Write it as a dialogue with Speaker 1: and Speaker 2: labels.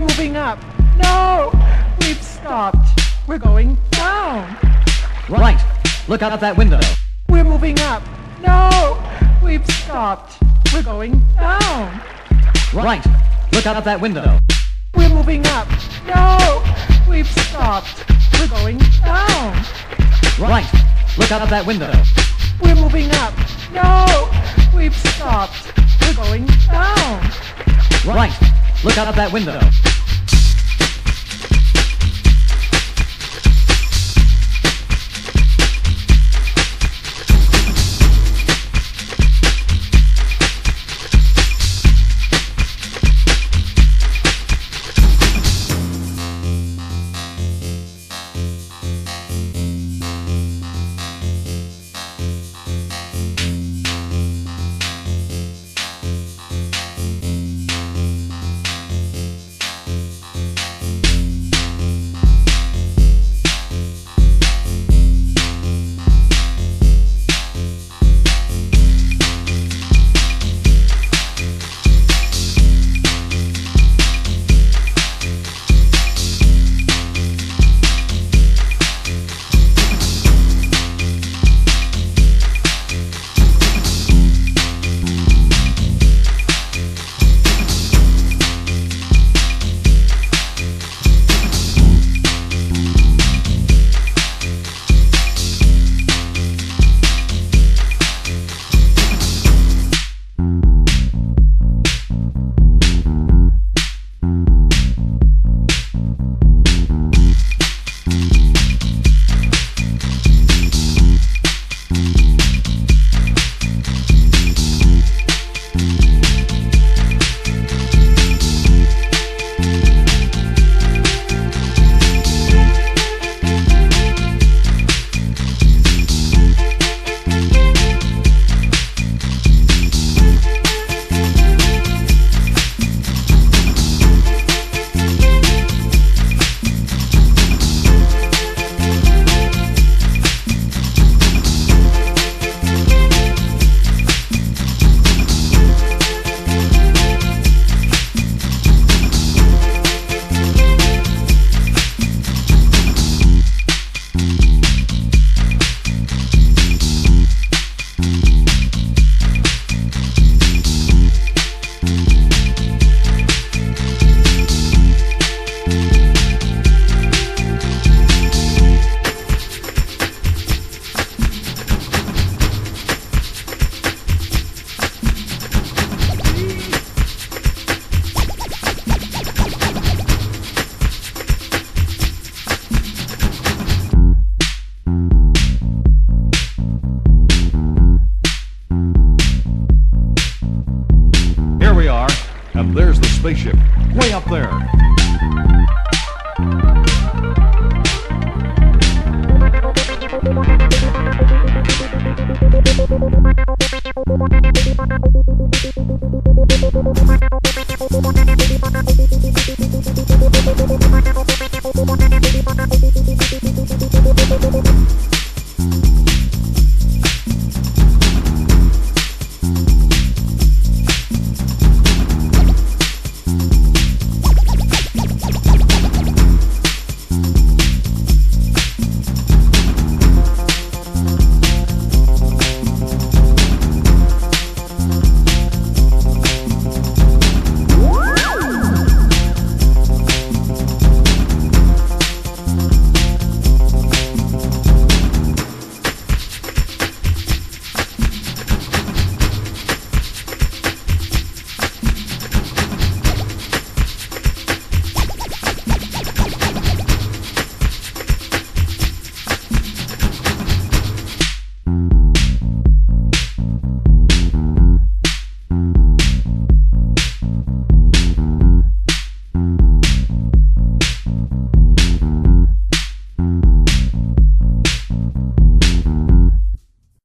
Speaker 1: We're moving up. No! We've stopped. We're going down.
Speaker 2: Right. Look out of that window.
Speaker 1: We're moving up. No! We've stopped. We're going down.
Speaker 2: Right. Look out of that window.
Speaker 1: We're moving up. No! We've stopped. We're going down.
Speaker 2: Right. Look out of that window.
Speaker 1: We're moving up. No! We've stopped. We're going down.
Speaker 2: Right. Look out of that window.
Speaker 3: And there's the spaceship, way up there.